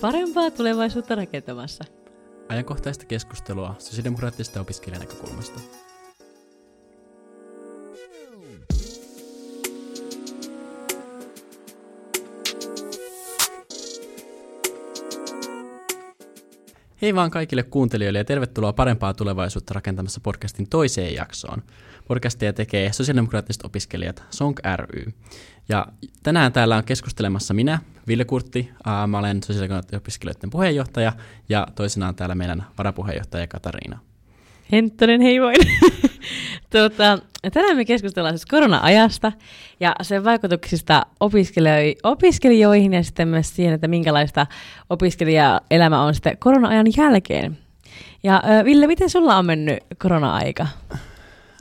Parempaa tulevaisuutta rakentamassa. Ajankohtaista keskustelua sosiaalidemokraattisesta opiskelijanäkökulmasta. Hei vaan kaikille kuuntelijoille ja tervetuloa parempaa tulevaisuutta rakentamassa podcastin toiseen jaksoon. Podcastia tekee sosiaalidemokraattiset opiskelijat Song ry. Ja tänään täällä on keskustelemassa minä, Ville Kurtti. Mä olen sosiaalidemokraattien opiskelijoiden puheenjohtaja ja toisenaan täällä meidän varapuheenjohtaja Katariina. Henttonen, hei voin. tuota, tänään me keskustellaan siis korona-ajasta ja sen vaikutuksista opiskelijoihin, ja sitten myös siihen, että minkälaista opiskelijaelämä on sitten korona-ajan jälkeen. Ja Ville, miten sulla on mennyt korona-aika?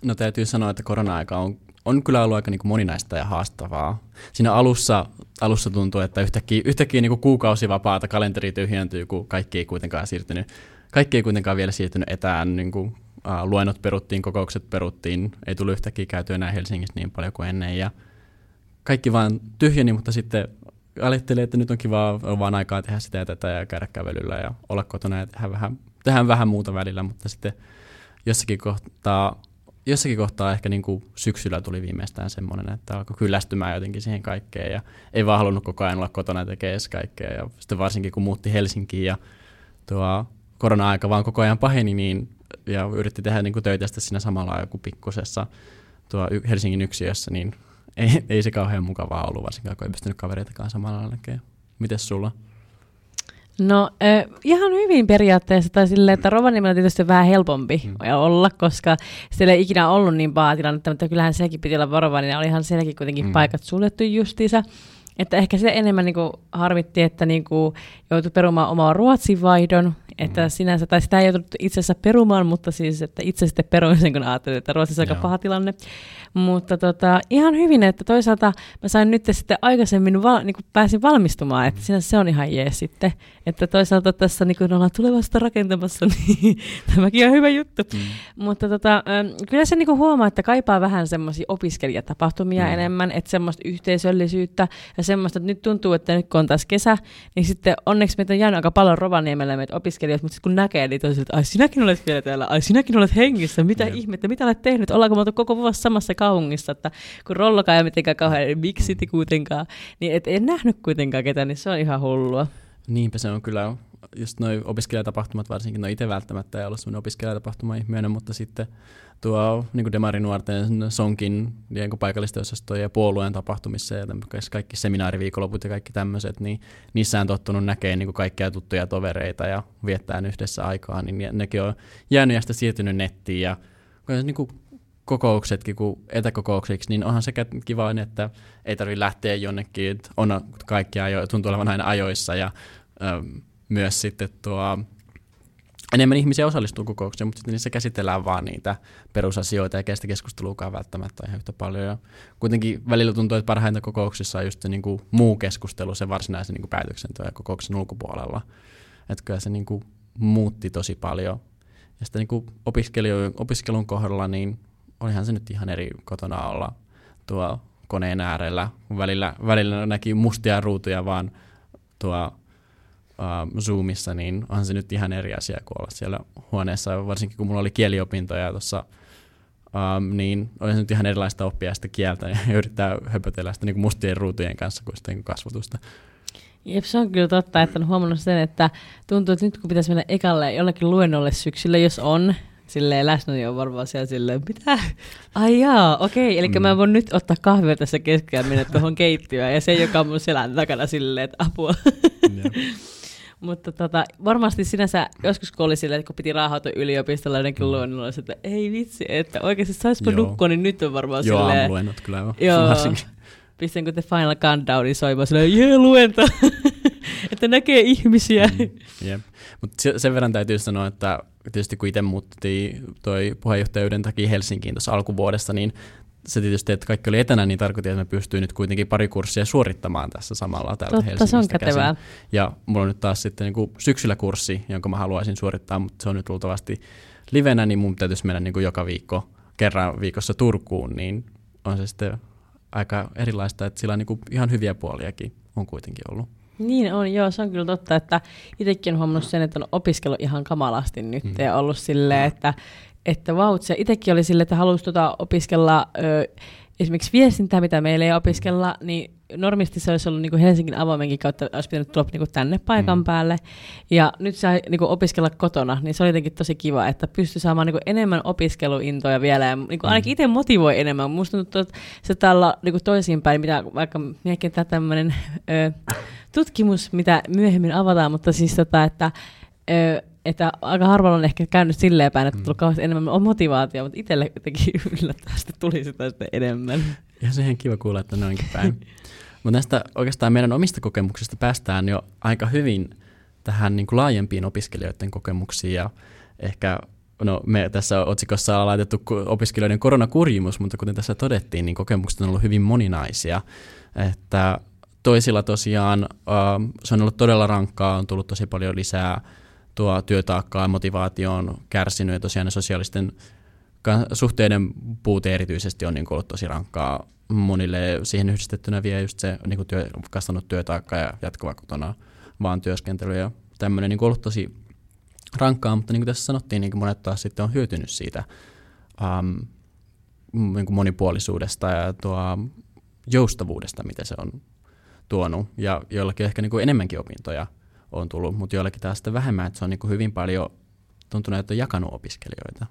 No täytyy sanoa, että korona-aika on, on kyllä ollut aika niin kuin moninaista ja haastavaa. Siinä alussa, alussa tuntuu, että yhtäkkiä, yhtäkkiä niin kuin kuukausivapaata kalenteri tyhjentyy, kun kaikki ei kuitenkaan siirtynyt kaikki ei kuitenkaan vielä siirtynyt etään, niin kuin, uh, luennot peruttiin, kokoukset peruttiin, ei tullut yhtäkkiä käytyä enää Helsingissä niin paljon kuin ennen. Ja kaikki vaan tyhjeni, mutta sitten ajattelin, että nyt on kiva vaan aikaa tehdä sitä ja tätä ja käydä kävelyllä ja olla kotona ja tehdä vähän, tehdä vähän muuta välillä, mutta sitten jossakin kohtaa, jossakin kohtaa ehkä niin kuin syksyllä tuli viimeistään semmoinen, että alkoi kyllästymään jotenkin siihen kaikkeen. Ja ei vaan halunnut koko ajan olla kotona tekemään kaikkea. Ja sitten varsinkin kun muutti Helsinkiin ja tuo korona-aika vaan koko ajan paheni niin, ja yritti tehdä niin kuin töitä sitten siinä samalla joku pikkusessa tuo Helsingin yksiössä, niin ei, ei se kauhean mukavaa ollut, varsinkaan kun ei pystynyt kavereitakaan samalla lailla Mites sulla? No äh, ihan hyvin periaatteessa, tai silleen, että Rovaniemellä on tietysti vähän helpompi hmm. olla, koska siellä ei ikinä ollut niin paha tilannetta, mutta kyllähän sekin piti olla varovainen, ja olihan sielläkin kuitenkin hmm. paikat suljettu justiinsa. Että ehkä se enemmän niin kuin harmitti, että niin kuin joutui perumaan omaa Ruotsin vaihdon, että mm. sinänsä, tai sitä ei joutunut itse asiassa perumaan, mutta siis, että itse sitten peruin sen, kun ajattelin, että Ruotsissa on aika paha tilanne. Mutta tota, ihan hyvin, että toisaalta mä sain nyt sitten aikaisemmin, val, niin kuin pääsin valmistumaan, että sinänsä se on ihan jees sitten. Että toisaalta tässä niin kun ollaan tulevasta rakentamassa, niin tämäkin on hyvä juttu. Mm. Mutta tota, kyllä se niin kuin huomaa, että kaipaa vähän semmoisia opiskelijatapahtumia mm. enemmän, että semmoista yhteisöllisyyttä ja semmoista, että nyt tuntuu, että nyt kun on taas kesä, niin sitten onneksi meitä on jäänyt aika paljon Rovaniemellä meitä opiskelijoita, mutta sitten kun näkee, niin toiset, että ai sinäkin olet vielä täällä, ai sinäkin olet hengissä, mitä Jep. ihmettä, mitä olet tehnyt, ollaanko me oltu koko vuosi samassa kaupungissa, että kun rollokaan ei mitenkään kauhean miksi kuitenkaan, niin et en nähnyt kuitenkaan ketään, niin se on ihan hullua. Niinpä se on kyllä, just noin opiskelijatapahtumat varsinkin, no itse välttämättä ei ollut semmoinen opiskelijatapahtuma ihminen, mutta sitten tuo niin demarinuorten sonkin niin paikallisten ja puolueen tapahtumissa ja kaikki seminaariviikonloput ja kaikki tämmöiset, niin niissä on tottunut näkemään niin kaikkia tuttuja tovereita ja viettää yhdessä aikaa, niin nekin on jäänyt ja sitten siirtynyt nettiin ja niin kuin kokouksetkin kuin etäkokouksiksi, niin onhan sekä kiva, että ei tarvitse lähteä jonnekin, on kaikki ajo, tuntuu olevan aina ajoissa ja ö, myös sitten tuo enemmän ihmisiä osallistuu kokouksiin, mutta sitten niissä käsitellään vaan niitä perusasioita, eikä sitä keskusteluakaan välttämättä ihan yhtä paljon. Ja kuitenkin välillä tuntuu, että parhainta kokouksissa on just se niin kuin muu keskustelu se varsinaisen niin kuin päätöksenteon ja kokouksen ulkopuolella. Että kyllä se niin kuin muutti tosi paljon. Ja sitten niin kuin opiskelun kohdalla, niin olihan se nyt ihan eri kotona olla tuo koneen äärellä. Välillä, välillä näki mustia ruutuja vaan tuo uh, Zoomissa, niin onhan se nyt ihan eri asia kuin olla siellä huoneessa, varsinkin kun mulla oli kieliopintoja tuossa, um, niin oli se nyt ihan erilaista oppia sitä kieltä ja yrittää höpötellä sitä niin mustien ruutujen kanssa kuin sitä niin kasvatusta. Jep, se on kyllä totta, että on huomannut sen, että tuntuu, että nyt kun pitäisi mennä ekalle jollekin luennolle syksyllä, jos on, silleen läsnä, niin on varmaan siellä silleen, mitä? Ai jaa, okei, eli mm. mä voin nyt ottaa kahvia tässä keskellä ja mennä tuohon keittiöön, ja se, joka on mun selän takana silleen, että apua. Mutta tota, varmasti sinänsä joskus kun oli silleen, että kun piti raahautua yliopistolla jotenkin mm. luennolla, että ei vitsi, että oikeasti saispa nukkua, niin nyt on varmaan joo, silleen. Joo, luennot kyllä joo. joo. Pistänkö te Final Countdownin soimaan silleen, jee luenta, että näkee ihmisiä. Mm, yep. Mutta sen verran täytyy sanoa, että tietysti kun itse muutti toi puheenjohtajuuden takia Helsinkiin tuossa alkuvuodesta, niin se tietysti, että kaikki oli etänä, niin tarkoitti, että mä pystyin nyt kuitenkin pari kurssia suorittamaan tässä samalla täällä Totta, Helsingistä se on kätevää. Käsin. Ja mulla on nyt taas sitten niin kuin syksyllä kurssi, jonka mä haluaisin suorittaa, mutta se on nyt luultavasti livenä, niin mun täytyisi mennä niin kuin joka viikko, kerran viikossa Turkuun, niin on se sitten aika erilaista, että sillä on niin kuin ihan hyviä puoliakin on kuitenkin ollut. Niin on, joo, se on kyllä totta, että itsekin on huomannut sen, että on opiskellut ihan kamalasti nyt mm. ja ollut silleen, että, että vautse. Itsekin oli silleen, että halusi tota opiskella ö, esimerkiksi viestintää, mitä meillä ei opiskella, niin normisti se olisi ollut niin kuin Helsingin avoimenkin kautta, olisi pitänyt tulla niin kuin tänne paikan mm. päälle. Ja nyt sai niin kuin opiskella kotona, niin se oli jotenkin tosi kiva, että pystyi saamaan niin kuin enemmän opiskeluintoja vielä. Ja niin kuin ainakin itse motivoi enemmän. Musta tuntuu, että se täällä niin kuin toisinpäin, mitä vaikka tämä tämmöinen tutkimus, mitä myöhemmin avataan, mutta siis tota, että ö, että aika harvalla on ehkä käynyt silleen päin, että mm. tullut kauheasti enemmän motivaatio, mutta itselle jotenkin yllättävästi tuli sitä sitten enemmän. Ja se ihan kiva kuulla, että noinkin päin. mutta näistä oikeastaan meidän omista kokemuksista päästään jo aika hyvin tähän niin kuin laajempiin opiskelijoiden kokemuksiin ja ehkä No, me tässä otsikossa on laitettu opiskelijoiden koronakurjimus, mutta kuten tässä todettiin, niin kokemukset on ollut hyvin moninaisia. Että toisilla tosiaan uh, se on ollut todella rankkaa, on tullut tosi paljon lisää tuo työtaakkaa ja motivaatio on kärsinyt ja tosiaan ne sosiaalisten suhteiden puute erityisesti on niin ollut tosi rankkaa monille. Siihen yhdistettynä vie just se niin kuin työ, kasvanut työtaakka ja jatkuva kotona vaan työskentely ja tämmöinen niin ollut tosi rankkaa, mutta niin kuin tässä sanottiin, niin kuin monet taas sitten on hyötynyt siitä um, niin kuin monipuolisuudesta ja tuo joustavuudesta, mitä se on tuonut ja joillakin ehkä niin kuin enemmänkin opintoja on tullut, mutta joillakin taas sitten vähemmän, että se on niin kuin hyvin paljon tuntunut, että on jakanut opiskelijoita.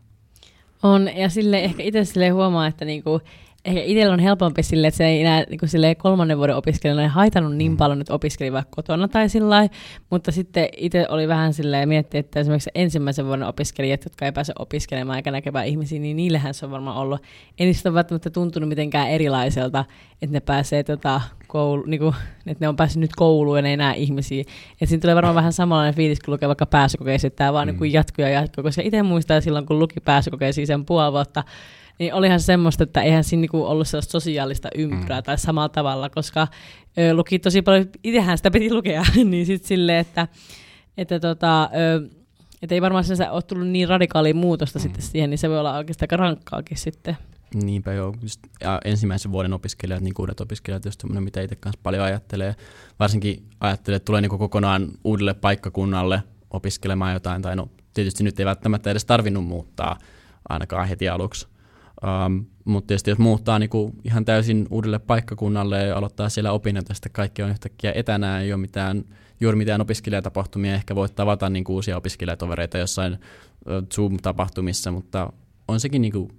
On, ja sille ehkä itse sille huomaa, että niinku, ehkä itsellä on helpompi sille, että se ei enää niin sille kolmannen vuoden opiskelijana haitannut niin mm. paljon, että opiskeli vaikka kotona tai sillä mutta sitten itse oli vähän silleen miettiä, että esimerkiksi ensimmäisen vuoden opiskelijat, jotka ei pääse opiskelemaan eikä näkemään ihmisiä, niin niillähän se on varmaan ollut, ei niistä ole välttämättä tuntunut mitenkään erilaiselta, että ne pääsee tota, koulu, niin kuin, että ne on päässyt nyt kouluun ja ne ei näe ihmisiä. Että siinä tulee varmaan vähän samanlainen fiilis, kun lukee vaikka pääsykokeisiin, että tämä vaan mm. niin jatkuu ja jatkuu, koska itse muistaa silloin, kun luki pääsykokeisiin sen puoli vuotta, niin olihan semmoista, että eihän siinä niinku ollut sellaista sosiaalista ympyrää mm. tai samalla tavalla, koska ö, luki tosi paljon, itsehän sitä piti lukea, niin sitten silleen, että, että tota, ö, et ei varmaan se ole tullut niin radikaalia muutosta mm. sitten siihen, niin se voi olla oikeastaan aika rankkaakin sitten. Niinpä joo. Just, ja ensimmäisen vuoden opiskelijat, niin uudet opiskelijat, just semmoinen, mitä itse kanssa paljon ajattelee. Varsinkin ajattelee, että tulee niin kokonaan uudelle paikkakunnalle opiskelemaan jotain, tai no tietysti nyt ei välttämättä edes tarvinnut muuttaa ainakaan heti aluksi. Um, mutta tietysti jos muuttaa niinku ihan täysin uudelle paikkakunnalle ja aloittaa siellä opinnot, ja kaikki on yhtäkkiä etänä, ei ole mitään, juuri mitään opiskelijatapahtumia, ehkä voit tavata niinku uusia opiskelijatovereita jossain Zoom-tapahtumissa, mutta on sekin niinku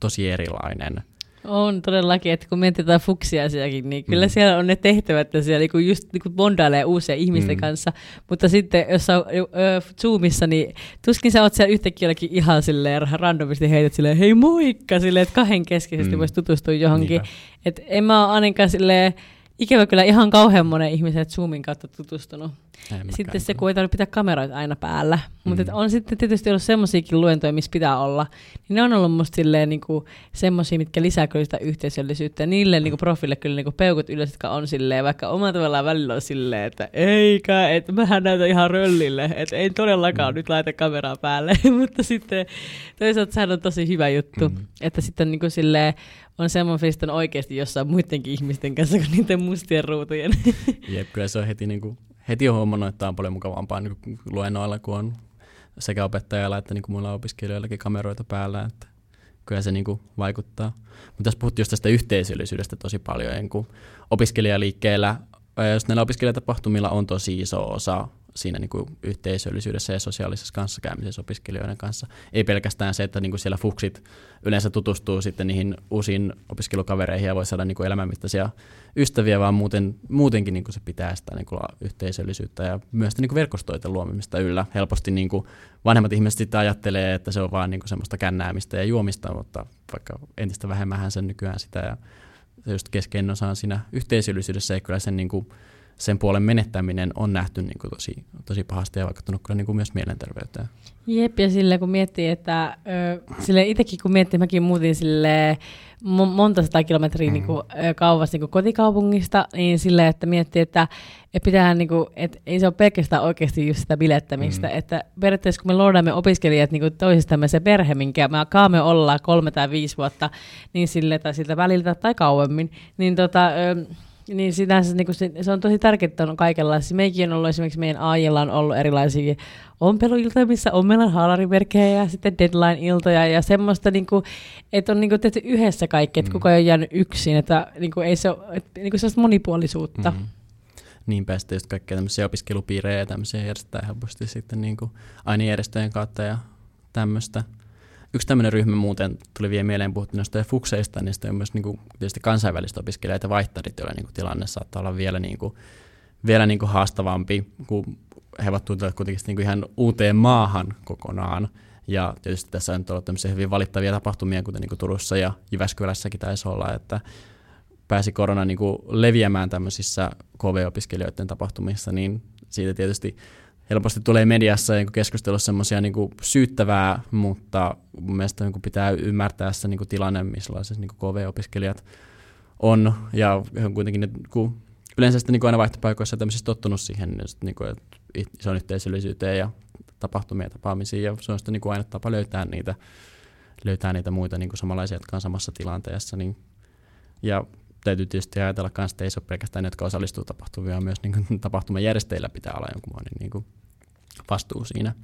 tosi erilainen. On todellakin, että kun mietitään fuksiasiakin, niin kyllä mm. siellä on ne tehtävät, että siellä niinku just niinku bondailee uusia ihmisten mm. kanssa, mutta sitten jos on ö, Zoomissa, niin tuskin sä oot siellä yhtäkkiä jollakin ihan silleen randomisti heität silleen, hei moikka, silleen, että kahden keskeisesti mm. voisi tutustua johonkin. Että en mä ole ainakaan silleen, ikävä kyllä ihan kauhean monen ihmisen Zoomin kautta tutustunut. Sitten se, kun ei tarvitse pitää kameroita aina päällä. Mm. Mutta on sitten tietysti ollut semmoisiakin luentoja, missä pitää olla. Niin ne on ollut musta silleen niinku semmoisia, mitkä lisää kyllä sitä yhteisöllisyyttä. Ja niille niinku profille kyllä niinku peukut ylös, jotka on silleen, vaikka oma tavallaan välillä on silleen, että eikä, että mähän näytän ihan röllille. Että ei todellakaan mm. nyt laita kameraa päälle. Mutta sitten toisaalta sehän on tosi hyvä juttu. Mm. Että sitten niinku silleen, on semmoinen fiilis, että on oikeasti jossain muidenkin ihmisten kanssa kuin niiden mustien ruutujen. Jep, kyllä se on heti, niin kuin, heti on huomannut, että on paljon mukavampaa niin luennoilla, kun on sekä opettajalla että niin kuin muilla opiskelijoillakin kameroita päällä. Että kyllä se niin kuin vaikuttaa. Mutta tässä puhuttiin tästä yhteisöllisyydestä tosi paljon, kun opiskelijaliikkeellä, jos näillä opiskelijatapahtumilla on tosi iso osa siinä niin kuin yhteisöllisyydessä ja sosiaalisessa kanssakäymisessä opiskelijoiden kanssa. Ei pelkästään se, että niin kuin siellä fuksit yleensä tutustuu sitten niihin uusiin opiskelukavereihin ja voi saada niin kuin elämänmittaisia ystäviä, vaan muuten, muutenkin niin kuin se pitää sitä niin kuin yhteisöllisyyttä ja myös sitä niin kuin verkostoita luomimista yllä. Helposti niin kuin vanhemmat ihmiset sitten ajattelee, että se on vaan niin kuin semmoista kännäämistä ja juomista, mutta vaikka entistä vähemmän sen nykyään sitä ja se just keskeinen osa on siinä yhteisöllisyydessä ja kyllä sen niin kuin sen puolen menettäminen on nähty niin kuin tosi, tosi pahasti ja vaikuttanut kyllä niin kuin myös mielenterveyteen. Jep, ja sille kun miettii, että sille itsekin kun miettii, mäkin muutin sille monta sata kilometriä mm. niin kuin, kauas niin kuin kotikaupungista, niin sille, että miettii, että, että pitää, niin kuin, että ei se ole pelkästään oikeasti just sitä bilettämistä, mm. että periaatteessa kun me luodamme opiskelijat niin kuin toisistamme se perhe, minkä me kaamme olla kolme tai viisi vuotta, niin sille tai siltä väliltä tai kauemmin, niin tota, Niin sitä, se, niin se, se, on tosi tärkeää, että on kaikenlaisia. Meikin on ollut esimerkiksi meidän AIlla on ollut erilaisia ompeluiltoja, missä on meillä haalarimerkkejä ja sitten deadline-iltoja ja semmoista, niin kuin, että on niin kuin, tehty yhdessä kaikki, että mm. kukaan ei ole jäänyt yksin, että niin kuin, ei se ole että, niin kuin sellaista monipuolisuutta. Mm. Niinpä sitten just kaikkea tämmöisiä opiskelupiirejä ja tämmöisiä järjestetään helposti sitten niin kuin ainejärjestöjen kautta ja tämmöistä. Yksi tämmöinen ryhmä muuten tuli vielä mieleen, puhuttiin noista fukseista, niin on myös niin kuin, tietysti kansainvälistä opiskelijoita vaihtarit, joilla niin kuin, tilanne saattaa olla vielä, niin kuin, vielä niin kuin haastavampi, kun he ovat tulleet kuitenkin niin kuin ihan uuteen maahan kokonaan. Ja tietysti tässä on ollut tämmöisiä hyvin valittavia tapahtumia, kuten niin kuin Turussa ja Jyväskylässäkin taisi olla, että pääsi korona niin kuin leviämään tämmöisissä KV-opiskelijoiden tapahtumissa, niin siitä tietysti helposti tulee mediassa ja keskustelussa semmoisia niin syyttävää, mutta mun mielestä niin pitää ymmärtää se niin tilanne, missä niin KV-opiskelijat on, ja on kuitenkin, kun yleensä sitten niin aina vaihtopaikoissa tämmöisissä tottunut siihen, niin, niin kuin, että on yhteisöllisyyteen ja tapahtumia tapaamisiin, ja se on sitten niin aina tapa löytää niitä, löytää niitä muita niin samanlaisia, jotka on samassa tilanteessa, niin, ja täytyy tietysti ajatella myös, että ei se ole pelkästään ne, jotka osallistuu tapahtumiin, vaan myös niin kuin, tapahtuman järjestäjillä pitää olla jonkunlainen niin kuin, vastuu siinä.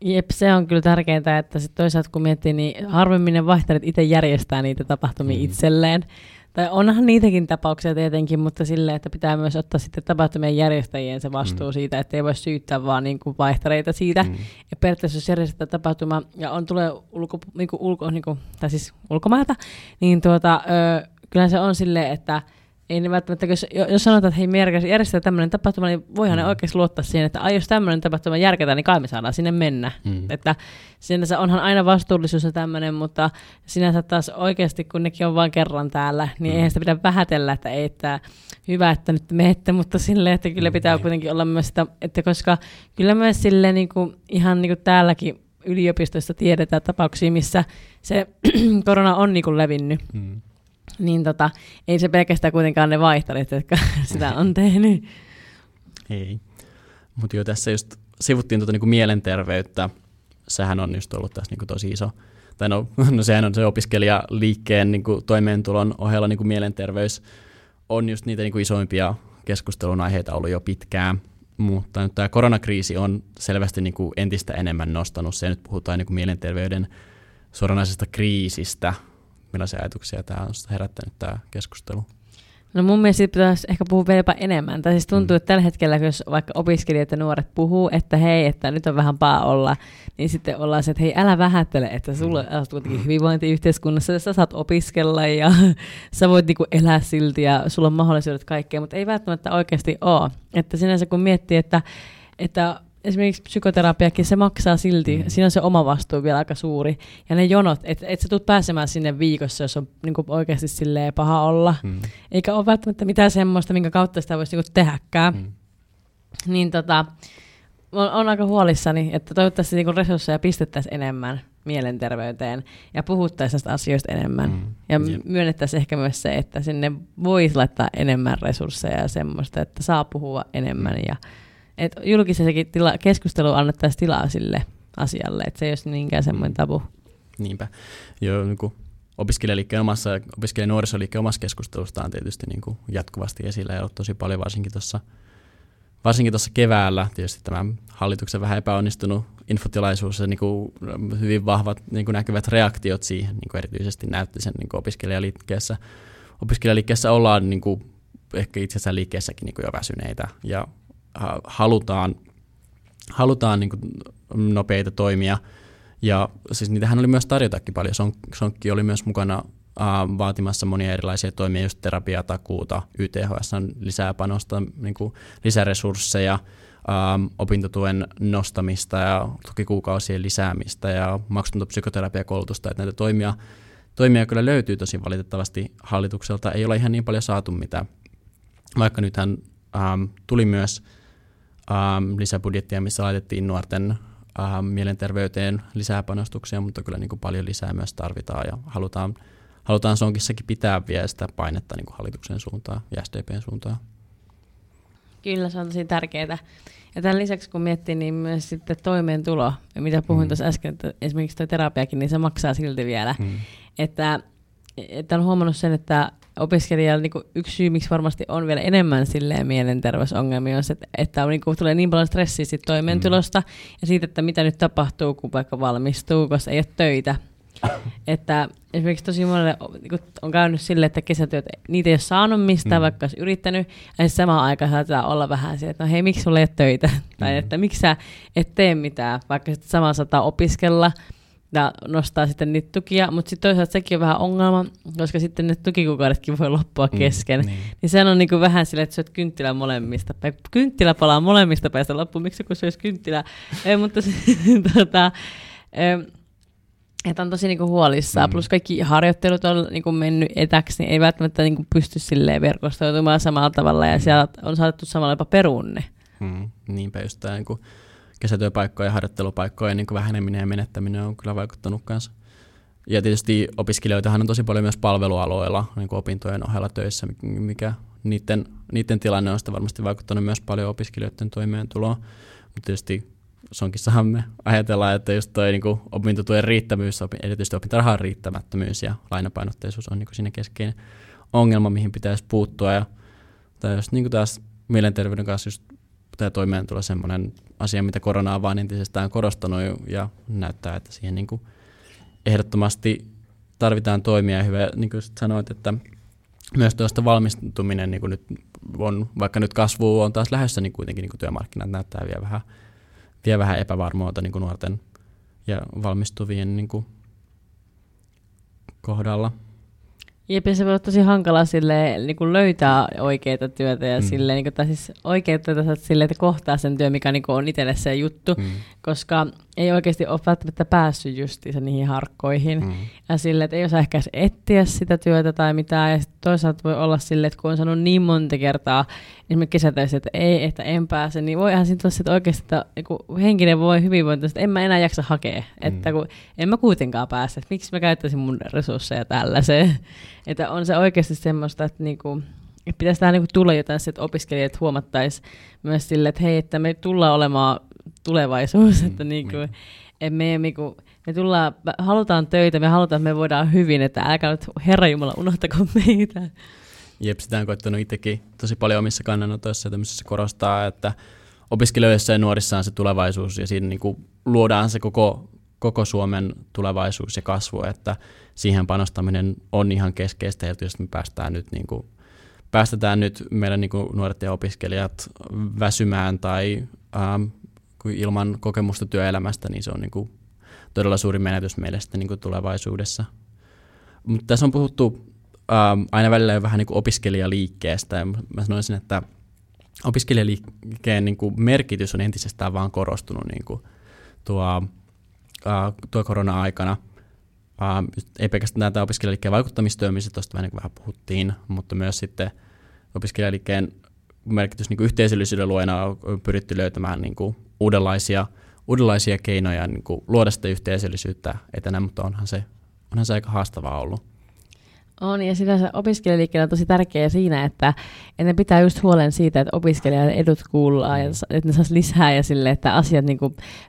Jep, se on kyllä tärkeintä, että sit toisaalta kun miettii, niin harvemmin ne vaihtarit itse järjestää niitä tapahtumia mm. itselleen. Tai onhan niitäkin tapauksia tietenkin, mutta silleen, että pitää myös ottaa sitten tapahtumien järjestäjien se vastuu mm. siitä, että ei voi syyttää vaan niin kuin vaihtareita siitä. Mm. Ja periaatteessa jos järjestetään tapahtuma ja on tulee ulko, niin kuin ulko, niin kuin, tai siis ulkomailta, niin tuota, ö, kyllä se on silleen, että ei ne välttämättä, jos, jos sanotaan, että hei, me järjestetään tämmöinen tapahtuma, niin voihan mm. ne oikeasti luottaa siihen, että ai, jos tämmöinen tapahtuma järkätään, niin kai me saadaan sinne mennä. Mm. Että sinänsä onhan aina vastuullisuus ja tämmöinen, mutta sinänsä taas oikeasti, kun nekin on vain kerran täällä, niin mm. eihän sitä pidä vähätellä, että ei, että hyvä, että nyt menette, mutta silleen, että kyllä pitää mm. kuitenkin olla myös sitä, että koska kyllä myös silleen niin kuin, ihan niin kuin täälläkin yliopistossa tiedetään tapauksia, missä se korona on niin kuin levinnyt. Mm niin tota, ei se pelkästään kuitenkaan ne vaihtarit, jotka sitä on tehnyt. Ei. Mutta jo tässä just sivuttiin tuota niinku mielenterveyttä. Sehän on just ollut tässä niinku tosi iso. Tai no, no sehän on se opiskelijaliikkeen niinku toimeentulon ohella niinku mielenterveys on just niitä niinku isoimpia keskustelun aiheita ollut jo pitkään. Mutta nyt tämä koronakriisi on selvästi niinku entistä enemmän nostanut se. Nyt puhutaan niinku mielenterveyden suoranaisesta kriisistä, millaisia ajatuksia tämä on herättänyt tämä keskustelu? No mun mielestä pitäisi ehkä puhua vieläpä enemmän. Tai siis tuntuu, mm. että tällä hetkellä, jos vaikka opiskelijat ja nuoret puhuu, että hei, että nyt on vähän paa olla, niin sitten ollaan se, että hei, älä vähättele, että sulla mm. on kuitenkin hyvinvointiyhteiskunnassa, sä saat opiskella ja sä voit niinku elää silti ja sulla on mahdollisuudet kaikkea, mutta ei välttämättä oikeasti ole. Että sinänsä kun miettii, että, että esimerkiksi psykoterapiakin, se maksaa silti. Mm. Siinä on se oma vastuu vielä aika suuri. Ja ne jonot, että et sä tulet pääsemään sinne viikossa, jos on niin oikeasti silleen paha olla. Mm. Eikä ole välttämättä mitään semmoista, minkä kautta sitä voisi niin tehdäkään. Mm. Niin tota, on, on aika huolissani, että toivottavasti niin resursseja pistettäisiin enemmän mielenterveyteen ja puhuttaisiin näistä asioista enemmän. Mm. Ja myönnettäisiin ehkä myös se, että sinne voisi laittaa enemmän resursseja ja semmoista, että saa puhua enemmän mm. ja että julkisessakin tila, keskustelu annettaisiin tilaa sille asialle, että se ei olisi niinkään semmoinen tabu. Niinpä. Joo, niin kuin opiskelijaliikkeen omassa, opiskelija nuorisoliikkeen omassa keskustelusta on tietysti niin kuin jatkuvasti esillä ja ollut tosi paljon varsinkin tuossa varsinkin tuossa keväällä tietysti tämä hallituksen vähän epäonnistunut infotilaisuus ja niin kuin hyvin vahvat niin kuin näkyvät reaktiot siihen niin kuin erityisesti näytti sen niin kuin opiskelijaliikkeessä. Opiskelijaliikkeessä ollaan niin kuin, ehkä itse asiassa liikkeessäkin niin kuin jo väsyneitä ja halutaan, halutaan niin nopeita toimia. Ja siis niitähän oli myös tarjotakin paljon. Sonkki oli myös mukana uh, vaatimassa monia erilaisia toimia, just terapiatakuuta, YTHS on lisää panosta, niin kuin lisäresursseja, um, opintotuen nostamista ja tukikuukausien lisäämistä ja maksutonta psykoterapiakoulutusta, että näitä toimia, toimia kyllä löytyy tosi valitettavasti hallitukselta. Ei ole ihan niin paljon saatu, mitä vaikka nythän um, tuli myös ähm, lisäbudjettia, missä laitettiin nuorten ähm, mielenterveyteen lisää panostuksia, mutta kyllä niin kuin paljon lisää myös tarvitaan ja halutaan, halutaan Sonkissakin pitää vielä sitä painetta niin kuin hallituksen suuntaan ja SDPn suuntaan. Kyllä, se on tosi tärkeää. Ja tämän lisäksi kun miettii, niin myös sitten toimeentulo, mitä puhuin mm. tuossa äsken, että esimerkiksi tuo terapiakin, niin se maksaa silti vielä. Mm. Että, että on huomannut sen, että opiskelijalla niin yksi syy, miksi varmasti on vielä enemmän silleen mielenterveysongelmia, on se, että, että on, niin kuin, tulee niin paljon stressiä sit toimeentulosta mm. ja siitä, että mitä nyt tapahtuu, kun vaikka valmistuu, koska ei ole töitä. että esimerkiksi tosi monelle niin on käynyt silleen, että kesätyöt, niitä ei ole saanut mistään, mm. vaikka olisi yrittänyt, ja samaan aikaan saattaa olla vähän se, että no hei, miksi sulla ei ole töitä, tai mm. että miksi sä et tee mitään, vaikka sitten samaan saattaa opiskella, ja nostaa sitten niitä tukia, mutta sitten toisaalta sekin on vähän ongelma, koska sitten ne tukikuukaudetkin voi loppua mm, kesken. Mm, niin. niin sehän on niinku vähän silleen, että syöt kynttilä molemmista päin. Kynttilä palaa molemmista päistä loppuun, miksi kun syöisi kynttilä? Ei, mutta se, tota, että on tosi niinku huolissaan. Mm. Plus kaikki harjoittelut on niinku mennyt etäksi, niin ei välttämättä niinku pysty silleen verkostoitumaan samalla tavalla, ja mm. siellä on saatettu samalla jopa perunne. Mm. Niinpä just tämä niinku kesätyöpaikkojen ja harjoittelupaikkojen niin väheneminen ja menettäminen on kyllä vaikuttanut kanssa. Ja tietysti opiskelijoitahan on tosi paljon myös palvelualoilla niin kuin opintojen ohella töissä, mikä niiden, niiden tilanne on sitä varmasti vaikuttanut myös paljon opiskelijoiden toimeentuloon. Mutta tietysti sonkissahan me ajatellaan, että just toi niin kuin opintotuen riittävyys, erityisesti opintorahan riittämättömyys ja lainapainotteisuus on niin kuin siinä keskeinen ongelma, mihin pitäisi puuttua. Ja, tai jos niin kuin taas mielenterveyden kanssa just tämä toimeentulo semmoinen asia, mitä korona on vaan entisestään korostanut ja näyttää, että siihen niin kuin ehdottomasti tarvitaan toimia. Hyvä, niin kuin sanoit, että myös tuosta valmistuminen niin kuin nyt on, vaikka nyt kasvu on taas lähdössä, niin kuitenkin niin kuin työmarkkinat näyttää vielä vähän, vielä vähän epävarmuutta niin kuin nuorten ja valmistuvien niin kuin kohdalla. Jep, se voi olla tosi hankala sille, niin kuin löytää oikeita työtä ja mm. sille, niin kuin, tai siis oikeita työtä sille, että kohtaa sen työn, mikä niin kuin on itselle se juttu, mm. koska ei oikeasti ole välttämättä päässyt justiinsa niihin harkkoihin. Mm. Ja sille, että ei osaa ehkä etsiä sitä työtä tai mitään. Ja toisaalta voi olla sille, että kun on sanonut niin monta kertaa esimerkiksi kesätöissä, että ei, että en pääse, niin voihan siinä tulla oikeasti, että niin henkinen voi hyvinvointi, että en mä enää jaksa hakea. Mm. Että kun en mä kuitenkaan pääse, että miksi mä käyttäisin mun resursseja tällaiseen. Että on se oikeasti semmoista, että niinku, pitäisi tähän niinku tulla jotain, että opiskelijat huomattaisiin myös sille, että hei, että me tullaan olemaan tulevaisuus, mm, että niinku, mm. Et me, niinku, me tullaan, halutaan töitä, me halutaan, että me voidaan hyvin, että älkää nyt Herra Jumala unohtako meitä. Jep, sitä on koittanut itsekin tosi paljon omissa kannanotoissa ja korostaa, että opiskelijoissa ja nuorissa on se tulevaisuus ja siinä niinku luodaan se koko, koko Suomen tulevaisuus ja kasvu, että siihen panostaminen on ihan keskeistä, jos me päästään nyt niin kuin, päästetään nyt meidän niin kuin nuoret ja opiskelijat väsymään tai ähm, ilman kokemusta työelämästä, niin se on niin kuin todella suuri menetys meille sitten niin kuin tulevaisuudessa. Mutta tässä on puhuttu ähm, aina välillä vähän niin kuin opiskelijaliikkeestä, ja mä sanoisin, että opiskelijaliikkeen niin kuin merkitys on entisestään vaan korostunut niin kuin tuo, äh, tuo korona-aikana – Uh, ei pelkästään tämä opiskelijaliikkeen vaikuttamistyö, missä tuosta vähän, niin vähän puhuttiin, mutta myös sitten opiskelijaliikkeen merkitys niin kuin yhteisöllisyyden luojana on pyritty löytämään niin kuin uudenlaisia, uudenlaisia keinoja niin kuin luoda sitä yhteisöllisyyttä etänä, mutta onhan se, onhan se aika haastavaa ollut. On, ja sinänsä opiskelijaliikkeellä on tosi tärkeää siinä, että, että ne pitää just huolen siitä, että opiskelijan edut kuullaan ja että ne saisi lisää ja sille, että asiat niin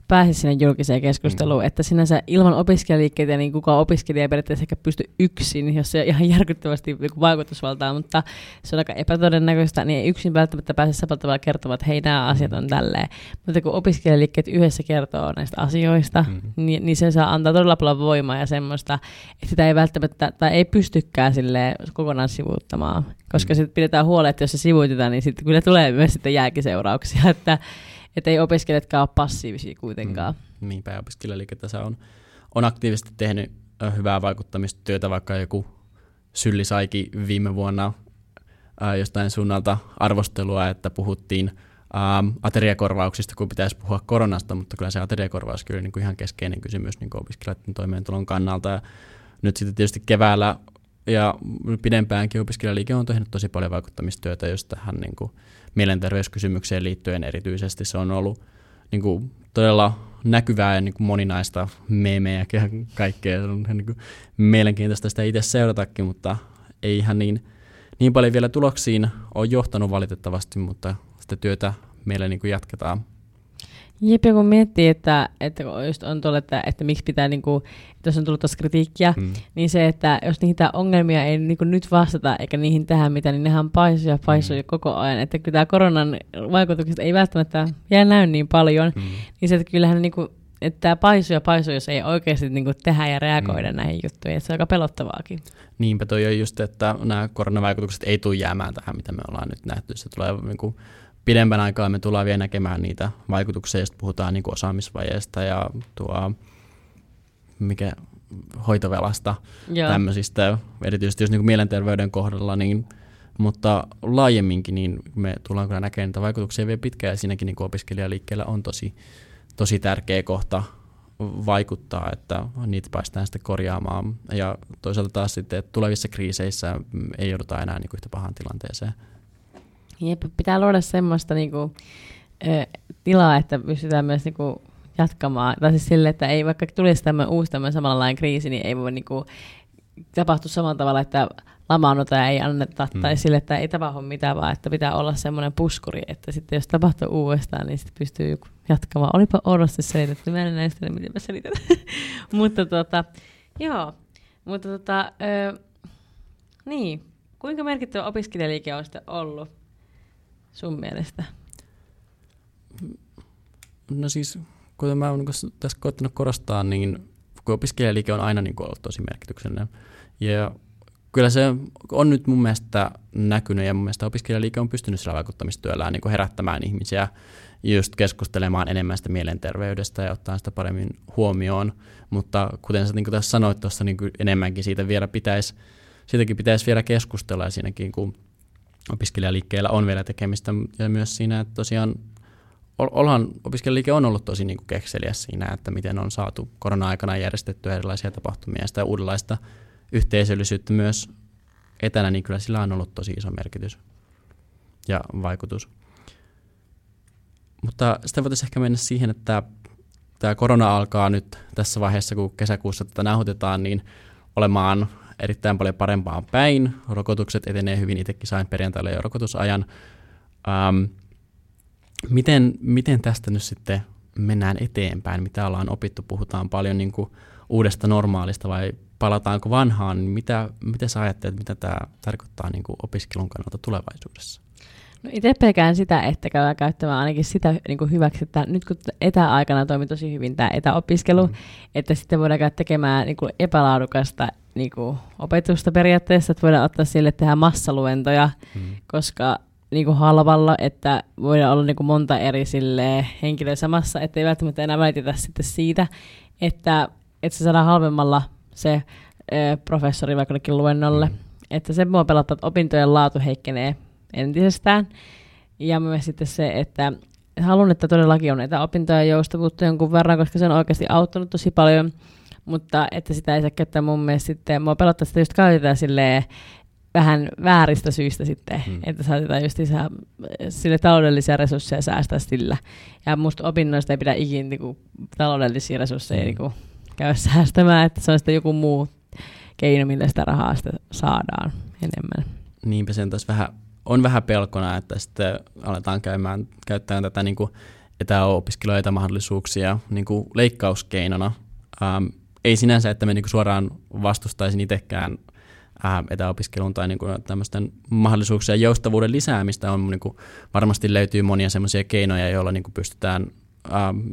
pääsisivät sinne julkiseen keskusteluun. Mm. Että sinänsä ilman opiskelijaliikkeitä niin kukaan opiskelija ei periaatteessa ehkä pysty yksin, jos se ihan järkyttävästi niin vaikutusvaltaa, mutta se on aika epätodennäköistä, niin ei yksin välttämättä pääse samalla tavalla kertomaan, että hei, nämä asiat on tälleen. Mutta kun opiskelijaliikkeet yhdessä kertoo näistä asioista, mm. niin, niin se saa antaa todella paljon voimaa ja semmoista, että sitä ei välttämättä, tai ei pysty tykkää sille kokonaan sivuuttamaan, koska mm. sitten pidetään huolta, että jos se sivuutetaan, niin sitten kyllä tulee myös sitten jälkiseurauksia, että, että ei opiskelijatkaan ole passiivisia kuitenkaan. Mm. Niinpä, ja opiskelijaliike tässä on, on aktiivisesti tehnyt hyvää vaikuttamistyötä, vaikka joku Sylli saikin viime vuonna ää, jostain suunnalta arvostelua, että puhuttiin ää, ateriakorvauksista, kun pitäisi puhua koronasta, mutta kyllä se ateriakorvaus kyllä niin kuin ihan keskeinen kysymys niin opiskelijoiden toimeentulon kannalta. Ja nyt sitten tietysti keväällä ja pidempäänkin opiskelijaliike on tehnyt tosi paljon vaikuttamistyötä just tähän niin kuin mielenterveyskysymykseen liittyen erityisesti. Se on ollut niin kuin, todella näkyvää ja niin kuin moninaista meemejä ja kaikkea. Se on niin kuin, mielenkiintoista sitä itse seuratakin, mutta ei ihan niin, niin paljon vielä tuloksiin ole johtanut valitettavasti, mutta sitä työtä meillä niin kuin jatketaan. Jep, ja kun miettii, että, että kun just on tullut, että, että miksi pitää, niin kuin, että jos on tullut tuossa kritiikkiä, mm. niin se, että jos niitä ongelmia ei niin kuin nyt vastata, eikä niihin tähän mitä, niin nehän paisuu ja paisuu mm. koko ajan. Että kyllä tämä koronan vaikutukset ei välttämättä jää näy niin paljon, mm. niin se, että kyllähän niin kuin, että tämä paisuu ja paisuu, jos ei oikeasti niin kuin tehdä ja reagoida mm. näihin juttuihin. Että se on aika pelottavaakin. Niinpä toi on just, että nämä koronavaikutukset ei tule jäämään tähän, mitä me ollaan nyt nähty. Se tulee niin kuin pidemmän aikaa me tullaan vielä näkemään niitä vaikutuksia, jos puhutaan niin kuin osaamisvajeesta ja tuo, mikä, hoitovelasta, Joo. tämmöisistä, erityisesti jos niin kuin mielenterveyden kohdalla, niin, mutta laajemminkin niin me tullaan kyllä näkemään niitä vaikutuksia vielä pitkään, ja siinäkin niin opiskelijaliikkeellä on tosi, tosi tärkeä kohta vaikuttaa, että niitä päästään sitten korjaamaan. Ja toisaalta taas sitten, että tulevissa kriiseissä ei jouduta enää niin kuin yhtä pahan tilanteeseen. Jep, pitää luoda semmoista niinku, ö, tilaa, että pystytään myös niinku, jatkamaan. Tai siis sille, että ei vaikka tulisi tämmöinen uusi tämmöinen samanlainen kriisi, niin ei voi niinku, tapahtua samalla tavalla, että lamaannuta ei anneta, hmm. tai sille, että ei tapahdu mitään, vaan että pitää olla semmoinen puskuri, että sitten jos tapahtuu uudestaan, niin sitten pystyy jatkamaan. Olipa oudosti selitetty, mä en näistä, miten mä selitän. mutta tota, joo, mutta tota, ö, niin, kuinka merkittävä opiskelijaliike on sitten ollut sun mielestä? No siis, kuten mä oon tässä koettanut korostaa, niin opiskelijaliike on aina niin ollut tosi merkityksellinen. Ja kyllä se on nyt mun mielestä näkynyt ja mun mielestä opiskelijaliike on pystynyt sillä vaikuttamistyöllään niin kuin herättämään ihmisiä just keskustelemaan enemmän sitä mielenterveydestä ja ottaa sitä paremmin huomioon. Mutta kuten sä niin tässä sanoit tuossa niin enemmänkin siitä vielä pitäisi, siitäkin pitäisi vielä keskustella ja siinäkin kun opiskelijaliikkeellä on vielä tekemistä ja myös siinä, että tosiaan olhan, opiskelijaliike on ollut tosi niin kuin kekseliäs siinä, että miten on saatu korona-aikana järjestettyä erilaisia tapahtumia ja sitä uudenlaista yhteisöllisyyttä myös etänä, niin kyllä sillä on ollut tosi iso merkitys ja vaikutus. Mutta sitten voitaisiin ehkä mennä siihen, että tämä korona alkaa nyt tässä vaiheessa, kun kesäkuussa tätä nauhoitetaan, niin olemaan erittäin paljon parempaan päin. Rokotukset etenee hyvin, itsekin sain perjantaille jo rokotusajan. Ähm, miten, miten tästä nyt sitten mennään eteenpäin? Mitä ollaan opittu? Puhutaan paljon niin kuin uudesta normaalista vai palataanko vanhaan? Mitä, mitä sä ajattelet, mitä tämä tarkoittaa niin kuin opiskelun kannalta tulevaisuudessa? No itse pelkään sitä, että käydään käyttämään ainakin sitä niin kuin hyväksi, että nyt kun etäaikana toimii tosi hyvin tämä etäopiskelu, mm. että sitten voidaan käydä tekemään niin kuin epälaadukasta niin kuin opetusta periaatteessa, että voidaan ottaa sille tehdä massaluentoja, mm. koska niin kuin halvalla, että voidaan olla niin kuin monta eri sille henkilöä samassa, että ei välttämättä enää välitetä sitten siitä, että, että se saadaan halvemmalla se ö, professori vaikka luennolle. Mm. Että se voi pelottaa, että opintojen laatu heikkenee entisestään. Ja myös sitten se, että haluan, että todellakin on etäopintoja joustavuutta jonkun verran, koska se on oikeasti auttanut tosi paljon, mutta että sitä ei saa käyttää mun mielestä sitten, mua pelottaa sitä just käytetään silleen, vähän vääristä syistä sitten, hmm. että saatetaan just isä, sille taloudellisia resursseja säästää sillä. Ja musta opinnoista ei pidä ikinä niin taloudellisia resursseja hmm. niin käydä säästämään, että se on sitten joku muu keino, millä sitä rahaa sitä saadaan enemmän. Niinpä sen taas vähän on vähän pelkona, että sitten aletaan käymään, käyttämään tätä niin kuin etäopiskeluja mahdollisuuksia niin kuin leikkauskeinona. Ähm, ei sinänsä, että me niin kuin suoraan vastustaisin itsekään äh, etäopiskelun tai niin kuin tämmöisten mahdollisuuksia joustavuuden lisäämistä on niin kuin, varmasti löytyy monia semmoisia keinoja, joilla niin kuin pystytään,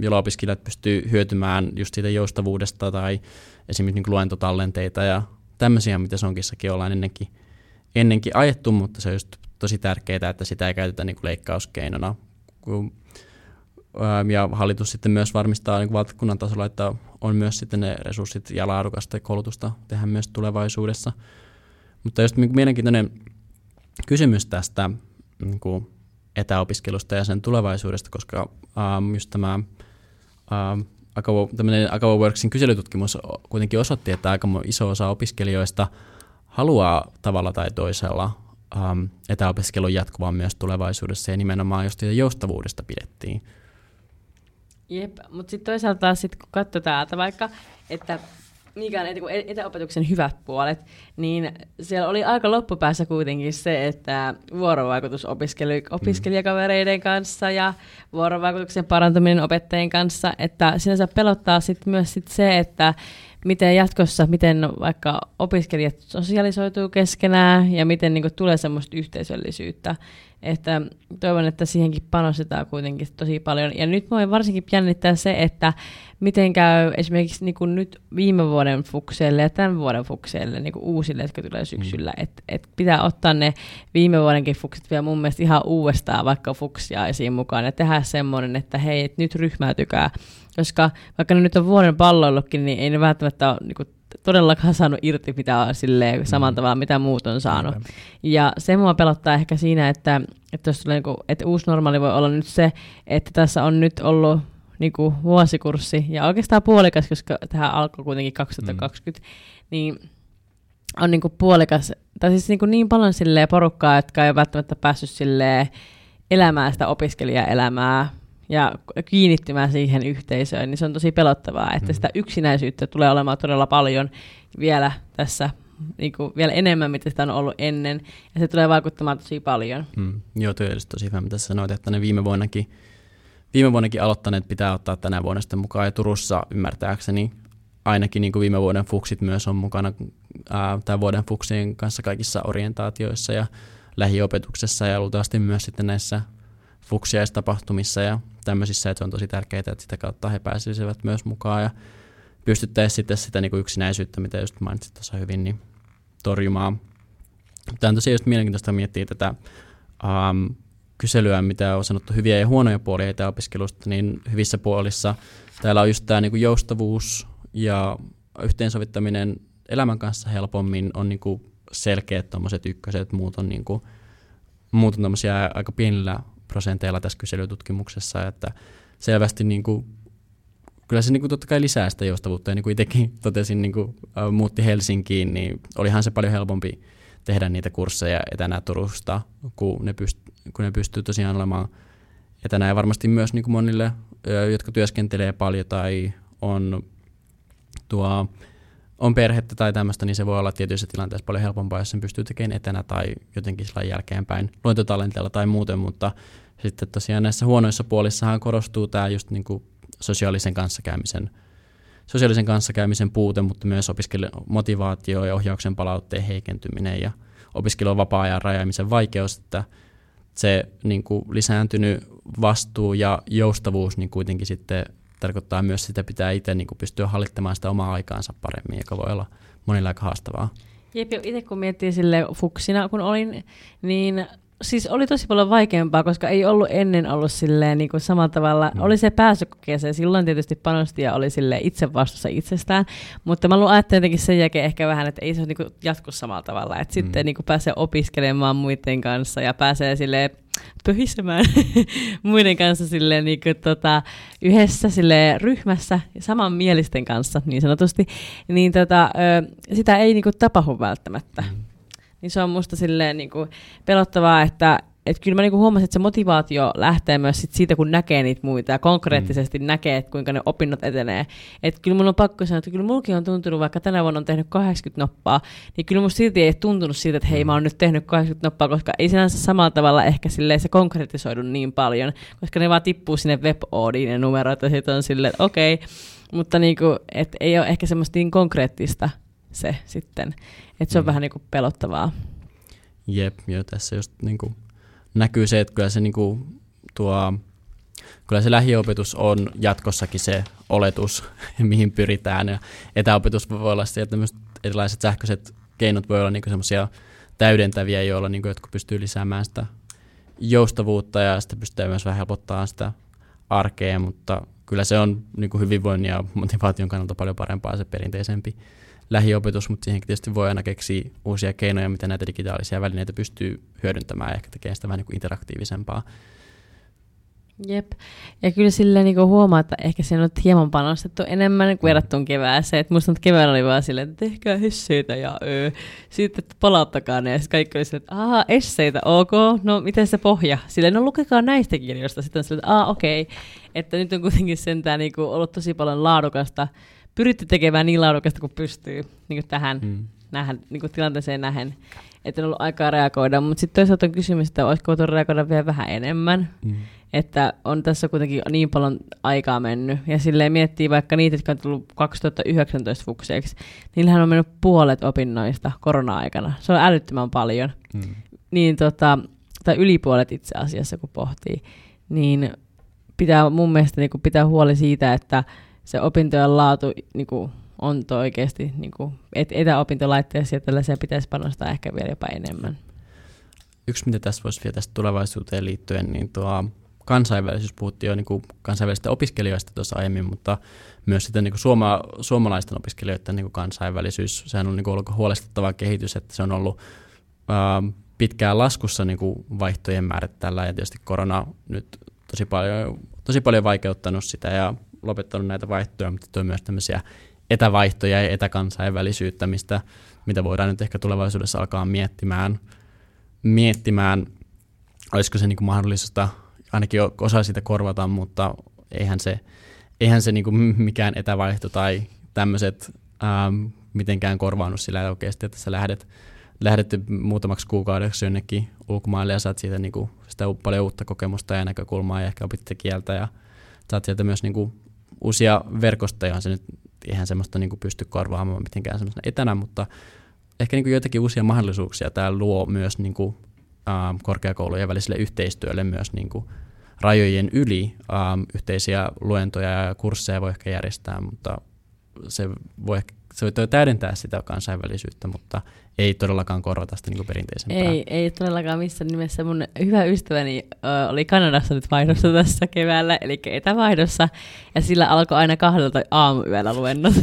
joilla opiskelijat pystyy hyötymään just siitä joustavuudesta tai esimerkiksi niin kuin luentotallenteita ja tämmöisiä, mitä sonkissakin ollaan ennenkin, ennenkin ajettu, mutta se on just tosi tärkeää, että sitä ei käytetä niin kuin leikkauskeinona. Ja hallitus sitten myös varmistaa niin valtakunnan tasolla, että on myös sitten ne resurssit ja laadukasta koulutusta tehdä myös tulevaisuudessa. Mutta just niin mielenkiintoinen kysymys tästä niin kuin etäopiskelusta ja sen tulevaisuudesta, koska ähm, just tämä ähm, Akavo, Worksin kyselytutkimus kuitenkin osoitti, että aika iso osa opiskelijoista haluaa tavalla tai toisella ähm, etäopiskelun jatkuvan myös tulevaisuudessa ja nimenomaan just joustavuudesta pidettiin. Jep, mutta sitten toisaalta sit, kun katsotaan, että vaikka, että mikä on e- etäopetuksen hyvät puolet, niin siellä oli aika loppupäässä kuitenkin se, että vuorovaikutus opiskeli- opiskelijakavereiden kanssa ja vuorovaikutuksen parantuminen opettajien kanssa, että sinänsä pelottaa sit myös sit se, että miten jatkossa, miten vaikka opiskelijat sosialisoituu keskenään ja miten niin kuin, tulee semmoista yhteisöllisyyttä. Että toivon, että siihenkin panostetaan kuitenkin tosi paljon. Ja nyt voi varsinkin jännittää se, että miten käy esimerkiksi niin kuin nyt viime vuoden fukseille ja tämän vuoden fukseille niin kuin uusille, jotka tulee syksyllä. Mm. Että et pitää ottaa ne viime vuodenkin fukset vielä mun mielestä ihan uudestaan vaikka fuksia esiin mukaan ja tehdä semmoinen, että hei, et nyt ryhmäytykää. Koska vaikka ne nyt on vuoden palloillutkin, niin ei ne välttämättä ole niin kuin, todellakaan saanut irti mitä silleen, mm. saman tavalla, mitä muut on saanut. Mm. Ja se mua pelottaa ehkä siinä, että, että, jos tulee, niin kuin, että uusi normaali voi olla nyt se, että tässä on nyt ollut niin kuin vuosikurssi, ja oikeastaan puolikas, koska tähän alkoi kuitenkin 2020, mm. niin on niin kuin puolikas, tai siis niin, kuin niin paljon silleen porukkaa, jotka ei välttämättä päässyt silleen elämään sitä opiskelijaelämää ja kiinnittymään siihen yhteisöön, niin se on tosi pelottavaa, että mm. sitä yksinäisyyttä tulee olemaan todella paljon vielä tässä niin kuin vielä enemmän, mitä sitä on ollut ennen, ja se tulee vaikuttamaan tosi paljon. Mm. Joo, tuo tosi hyvä, mitä sanoit, että ne viime vuonnakin viime vuonnakin aloittaneet pitää ottaa tänä vuonna sitten mukaan, ja Turussa ymmärtääkseni ainakin niin kuin viime vuoden fuksit myös on mukana ää, tämän vuoden fuksien kanssa kaikissa orientaatioissa ja lähiopetuksessa ja luultavasti myös sitten näissä fuksiaistapahtumissa ja tämmöisissä, että se on tosi tärkeää, että sitä kautta he pääsisivät myös mukaan ja pystyttäisiin sitten sitä niin kuin yksinäisyyttä, mitä just mainitsit tuossa hyvin, niin torjumaan. Tämä on tosiaan just mielenkiintoista miettiä tätä um, kyselyä, mitä on sanottu hyviä ja huonoja puolia etäopiskelusta, niin hyvissä puolissa täällä on just tämä niin kuin joustavuus ja yhteensovittaminen elämän kanssa helpommin on niin kuin selkeät tuommoiset ykköset, muut on, niin kuin, muut on aika pienillä prosenteilla tässä kyselytutkimuksessa, että selvästi niin kuin, kyllä se niin kuin totta kai lisää sitä joustavuutta, ja niin kuin itsekin totesin, niin kuin, äh, muutti Helsinkiin, niin olihan se paljon helpompi tehdä niitä kursseja etänä Turusta, kun ne, pyst- kun ne pystyy tosiaan olemaan etänä. Ja varmasti myös niin kuin monille, jotka työskentelee paljon tai on, tuo, on perhettä tai tämmöistä, niin se voi olla tietyissä tilanteissa paljon helpompaa, jos sen pystyy tekemään etänä tai jotenkin sillä jälkeenpäin luontotalenteella tai muuten, mutta sitten tosiaan näissä huonoissa puolissahan korostuu tämä just niin kuin sosiaalisen kanssakäymisen sosiaalisen kanssakäymisen puute, mutta myös opiskelijan motivaatio ja ohjauksen palautteen heikentyminen ja opiskelun vapaa-ajan rajaamisen vaikeus, että se niin kuin lisääntynyt vastuu ja joustavuus niin kuitenkin sitten tarkoittaa myös sitä, pitää itse niin kuin pystyä hallittamaan sitä omaa aikaansa paremmin, joka voi olla monilla aika haastavaa. Jep, itse kun miettii sille fuksina, kun olin, niin siis oli tosi paljon vaikeampaa, koska ei ollut ennen ollut silleen niin kuin samalla tavalla. Mm. Oli se pääsykokeeseen, silloin tietysti panosti ja oli sille itse vastuussa itsestään, mutta mä ajattelin jotenkin sen jälkeen ehkä vähän, että ei se niin kuin jatku samalla tavalla, että mm. sitten niin kuin pääsee opiskelemaan muiden kanssa ja pääsee silleen pöhisemään muiden kanssa silleen, niin kuin, tota, yhdessä silleen, ryhmässä saman mielisten kanssa niin sanotusti, niin tota, ö, sitä ei niin kuin, tapahdu välttämättä. Mm niin se on musta silleen niin kuin pelottavaa, että et kyllä mä niinku huomasin, että se motivaatio lähtee myös sit siitä, kun näkee niitä muita ja konkreettisesti mm. näkee, että kuinka ne opinnot etenee. Et kyllä mun on pakko sanoa, että kyllä mulkin on tuntunut, vaikka tänä vuonna on tehnyt 80 noppaa, niin kyllä musta silti ei tuntunut siitä, että hei mä oon nyt tehnyt 80 noppaa, koska ei sinänsä samalla tavalla ehkä silleen se konkretisoidu niin paljon, koska ne vaan tippuu sinne web ne numerot ja sitten on silleen, että okei, okay, mutta niinku, et ei ole ehkä semmoista niin konkreettista se sitten. Että se on mm. vähän niin kuin pelottavaa. Jep, jo tässä just niin kuin näkyy se, että kyllä se, niin kuin tuo, kyllä se lähiopetus on jatkossakin se oletus, mihin pyritään. Ja etäopetus voi olla se, että myös erilaiset sähköiset keinot voi olla niin semmoisia täydentäviä, joilla niin kuin jotkut pystyy lisäämään sitä joustavuutta ja sitten pystyy myös vähän helpottamaan sitä arkea, mutta kyllä se on niin kuin hyvinvoinnin ja motivaation kannalta paljon parempaa se perinteisempi lähiopetus, mutta siihen tietysti voi aina keksiä uusia keinoja, miten näitä digitaalisia välineitä pystyy hyödyntämään ja ehkä tekemään sitä vähän niin kuin interaktiivisempaa. Jep. Ja kyllä silleen niin huomaa, että ehkä siinä on hieman panostettu enemmän kuin verrattuna kevääseen. Että musta keväällä oli vaan silleen, että tehkää esseitä ja öö. sitten että palauttakaa ne. Ja sitten kaikki oli silleen, että aah, esseitä, ok, no miten se pohja? Silleen, no lukekaa näistä kirjoista. Sitten on silleen, että aah, okei. Okay. Että nyt on kuitenkin sentään niin kuin ollut tosi paljon laadukasta pyritty tekemään niin laadukasta kuin pystyy niin kuin tähän Mm. nähdä, niin kuin tilanteeseen nähen. Että on ollut aikaa reagoida, mutta sitten toisaalta on kysymys, että olisiko voitu reagoida vielä vähän enemmän. Mm. Että on tässä kuitenkin niin paljon aikaa mennyt. Ja silleen miettii vaikka niitä, jotka on tullut 2019 fukseiksi, niillähän on mennyt puolet opinnoista korona-aikana. Se on älyttömän paljon. Mm. Niin tota, tai yli puolet itse asiassa, kun pohtii. Niin pitää mun mielestä niin pitää huoli siitä, että se opintojen laatu niin kuin on toi oikeasti, niin kuin, et etäopintolaitteessa ja tällaisia pitäisi panostaa ehkä vielä jopa enemmän. Yksi, mitä tässä voisi vielä tästä tulevaisuuteen liittyen, niin tuo kansainvälisyys, puhuttiin jo niin kuin kansainvälisistä opiskelijoista tuossa aiemmin, mutta myös sitten niin kuin suoma, suomalaisten opiskelijoiden niin kuin kansainvälisyys, sehän on niin kuin ollut huolestuttava kehitys, että se on ollut ää, pitkään laskussa niin kuin vaihtojen määrät tällä, ja tietysti korona nyt tosi paljon, tosi paljon vaikeuttanut sitä ja lopettanut näitä vaihtoja, mutta tuo myös tämmöisiä etävaihtoja ja etäkansainvälisyyttä, mistä, mitä voidaan nyt ehkä tulevaisuudessa alkaa miettimään, miettimään olisiko se niin kuin mahdollista, ainakin osa siitä korvata, mutta eihän se, eihän se niin kuin mikään etävaihto tai tämmöiset ähm, mitenkään korvaannut sillä oikeasti, että sä lähdet, lähdet muutamaksi kuukaudeksi jonnekin ulkomaille ja saat siitä niin kuin sitä paljon uutta kokemusta ja näkökulmaa ja ehkä opit sitä kieltä ja saat sieltä myös niin kuin uusia verkostoja, se nyt eihän semmoista niin kuin pysty korvaamaan mitenkään semmoista etänä, mutta ehkä niin kuin joitakin uusia mahdollisuuksia tämä luo myös niin kuin, ähm, korkeakoulujen väliselle yhteistyölle myös niin kuin rajojen yli. Ähm, yhteisiä luentoja ja kursseja voi ehkä järjestää, mutta se voi, se voi täydentää sitä kansainvälisyyttä, mutta ei todellakaan korvata sitä niin perinteisempää. Ei, ei todellakaan missään nimessä. Mun hyvä ystäväni ö, oli Kanadassa nyt vaihdossa tässä keväällä, eli etävaihdossa, ja sillä alkoi aina kahdelta aamuyöllä luennot.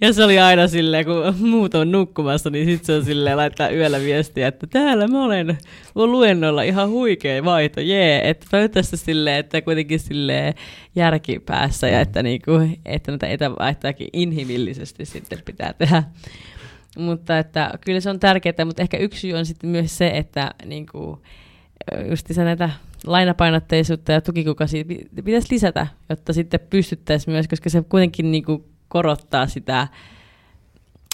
Ja se oli aina silleen, kun muut on nukkumassa, niin sitten se on silleen laittaa yöllä viestiä, että täällä mä olen luennolla ihan huikea vaihto, jee. Että toivottavasti silleen, että kuitenkin silleen järki päässä ja että, niinku, että näitä etävaihtojakin inhimillisesti sitten pitää tehdä. Mutta että kyllä se on tärkeää, mutta ehkä yksi syy on sitten myös se, että niinku, just näitä lainapainotteisuutta ja tukikuukausia pitäisi lisätä, jotta sitten pystyttäisiin myös, koska se kuitenkin niinku korottaa sitä,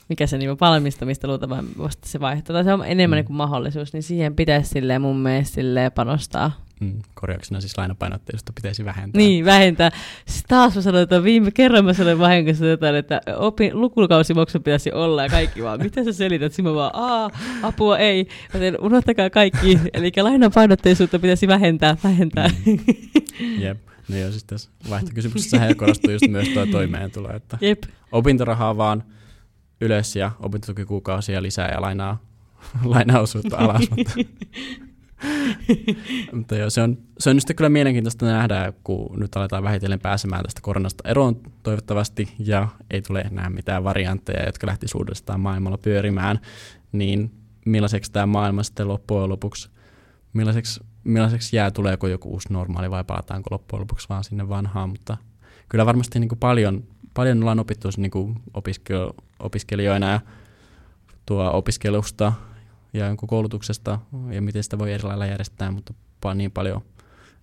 mikä se niinku valmistamista luultavasti se vaihto, tai se on enemmän mm. kuin mahdollisuus, niin siihen pitäisi silleen mun mielestä silleen panostaa. Mm, korjauksena siis lainapainotteisuutta pitäisi vähentää. Niin, vähentää. Siis taas mä sanoin, että viime kerran mä sanoin vahingossa jotain, että opi, lukukausimaksu pitäisi olla ja kaikki vaan. Mitä sä selität? Sitten mä vaan, aa, apua ei. Mä tein, unohtakaa kaikki. Eli lainapainotteisuutta pitäisi vähentää, vähentää. Mm. Jep. No joo, siis tässä vaihtokysymyksessä korostuu just myös tuo toimeentulo, että Jep. opintorahaa vaan ylös ja opintotukikuukausia lisää ja lainaa, lainaosuutta alas. mutta, mutta joo, se on, se on nyt kyllä mielenkiintoista nähdä, kun nyt aletaan vähitellen pääsemään tästä koronasta eroon toivottavasti ja ei tule enää mitään variantteja, jotka lähtisivät uudestaan maailmalla pyörimään, niin millaiseksi tämä maailma sitten loppujen lopuksi, millaiseksi millaiseksi jää, tuleeko joku uusi normaali vai palataanko loppujen lopuksi vaan sinne vanhaan, mutta kyllä varmasti niin kuin paljon, paljon ollaan opittu niin kuin opiskelu, opiskelijoina ja tuo opiskelusta ja koulutuksesta ja miten sitä voi eri lailla järjestää, mutta niin paljon,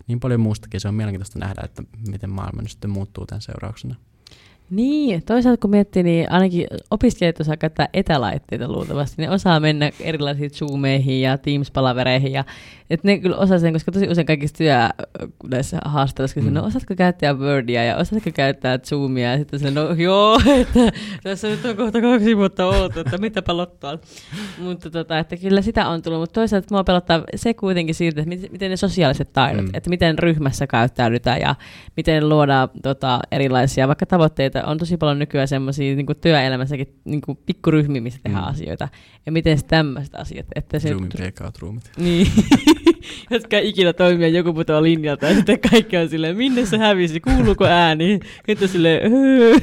niin paljon muustakin. Se on mielenkiintoista nähdä, että miten maailma nyt sitten muuttuu tämän seurauksena. Niin, toisaalta kun miettii, niin ainakin opiskelijat osaa käyttää etälaitteita luultavasti. Ne osaa mennä erilaisiin Zoomeihin ja Teams-palavereihin. Ja, että ne kyllä osaa sen, koska tosi usein kaikissa työ näissä haastatteluissa, mm. no osaatko käyttää Wordia ja osaatko käyttää Zoomia. Ja sitten se, no joo, että tässä nyt on kohta kaksi vuotta ollut, että mitä pelottaa. Mutta tota, että kyllä sitä on tullut. Mutta toisaalta mua pelottaa se kuitenkin siitä, että miten, miten ne sosiaaliset taidot, mm. että miten ryhmässä käyttäydytään ja miten luodaan tota, erilaisia vaikka tavoitteita on tosi paljon nykyään semmoisia niin työelämässäkin niin kuin pikkuryhmiä, missä tehdään mm. asioita. Ja miten tämmöiset asiat. Että se Zoomin breakout-roomit. Niin, jotka ikinä toimia joku putoaa linjalta ja sitten kaikki on silleen, minne se hävisi, kuuluuko ääni? Sitten silleen, öö.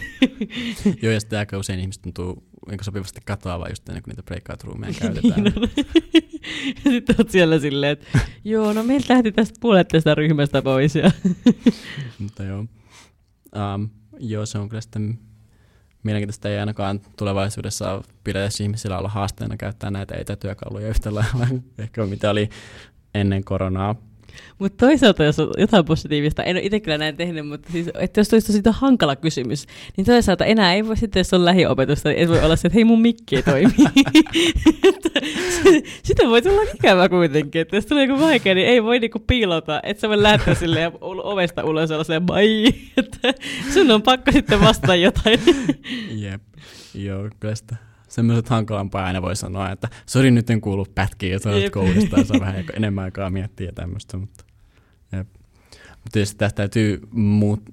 Joo, ja sitten aika usein ihmiset tuntuu niin sopivasti katoavaa just ennen kuin niitä breakout-roomeja käytetään. niin, no, ja sitten oot siellä silleen, että joo, no meiltä lähti tästä puolet tästä ryhmästä pois. Ja Mutta joo. Um, joo, se on kyllä sitten mielenkiintoista. Ei ainakaan tulevaisuudessa pidetä ihmisillä olla haasteena käyttää näitä etätyökaluja yhtä lailla, ehkä mitä oli ennen koronaa. Mutta toisaalta, jos on jotain positiivista, en ole itse kyllä näin tehnyt, mutta siis, että jos tulisi tosi hankala kysymys, niin toisaalta enää ei voi sitten, jos on lähiopetusta, niin ei voi olla se, että hei mun mikki ei toimi. Sitä voi tulla ikävä kuitenkin, että jos tulee joku vaikea, niin ei voi niinku piilota, että sä voi lähteä silleen ovesta ulos olla silleen, bai, että sun on pakko sitten vastata jotain. Jep, joo, kyllä sitä semmoiset hankalampaa aina voi sanoa, että sori nyt en kuulu pätkiin, ja sä olet koulusta ja saa vähän enemmän aikaa miettiä tämmöistä, mutta jep. Mutta tietysti tästä täytyy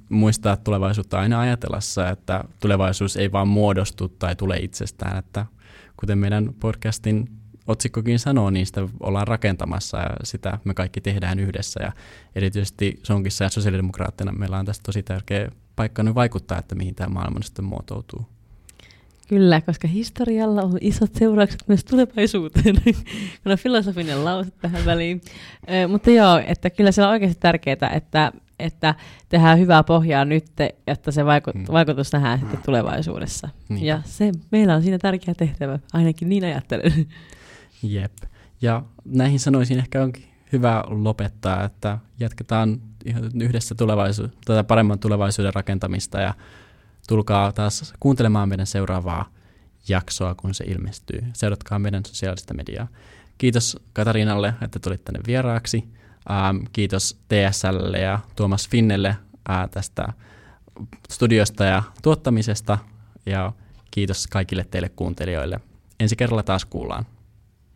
muistaa tulevaisuutta aina ajatellessa, että tulevaisuus ei vaan muodostu tai tule itsestään, että kuten meidän podcastin otsikkokin sanoo, niin sitä ollaan rakentamassa ja sitä me kaikki tehdään yhdessä. Ja erityisesti Sonkissa ja sosiaalidemokraattina meillä on tästä tosi tärkeä paikka nyt vaikuttaa, että mihin tämä maailma sitten muotoutuu. Kyllä, koska historialla on isot seuraukset myös tulevaisuuteen. Kyllä filosofinen lause tähän väliin. E, mutta joo, että kyllä se on oikeasti tärkeää, että, että tehdään hyvää pohjaa nyt, jotta se vaikut, hmm. vaikutus nähdään sitten tulevaisuudessa. Niin. Ja se, meillä on siinä tärkeä tehtävä, ainakin niin ajattelen. Jep. Ja näihin sanoisin ehkä onkin hyvä lopettaa, että jatketaan yhdessä tulevaisuus, tätä paremman tulevaisuuden rakentamista ja tulkaa taas kuuntelemaan meidän seuraavaa jaksoa, kun se ilmestyy. Seuratkaa meidän sosiaalista mediaa. Kiitos Katariinalle, että tulit tänne vieraaksi. Ähm, kiitos TSLlle ja Tuomas Finnelle äh, tästä studiosta ja tuottamisesta. Ja kiitos kaikille teille kuuntelijoille. Ensi kerralla taas kuullaan.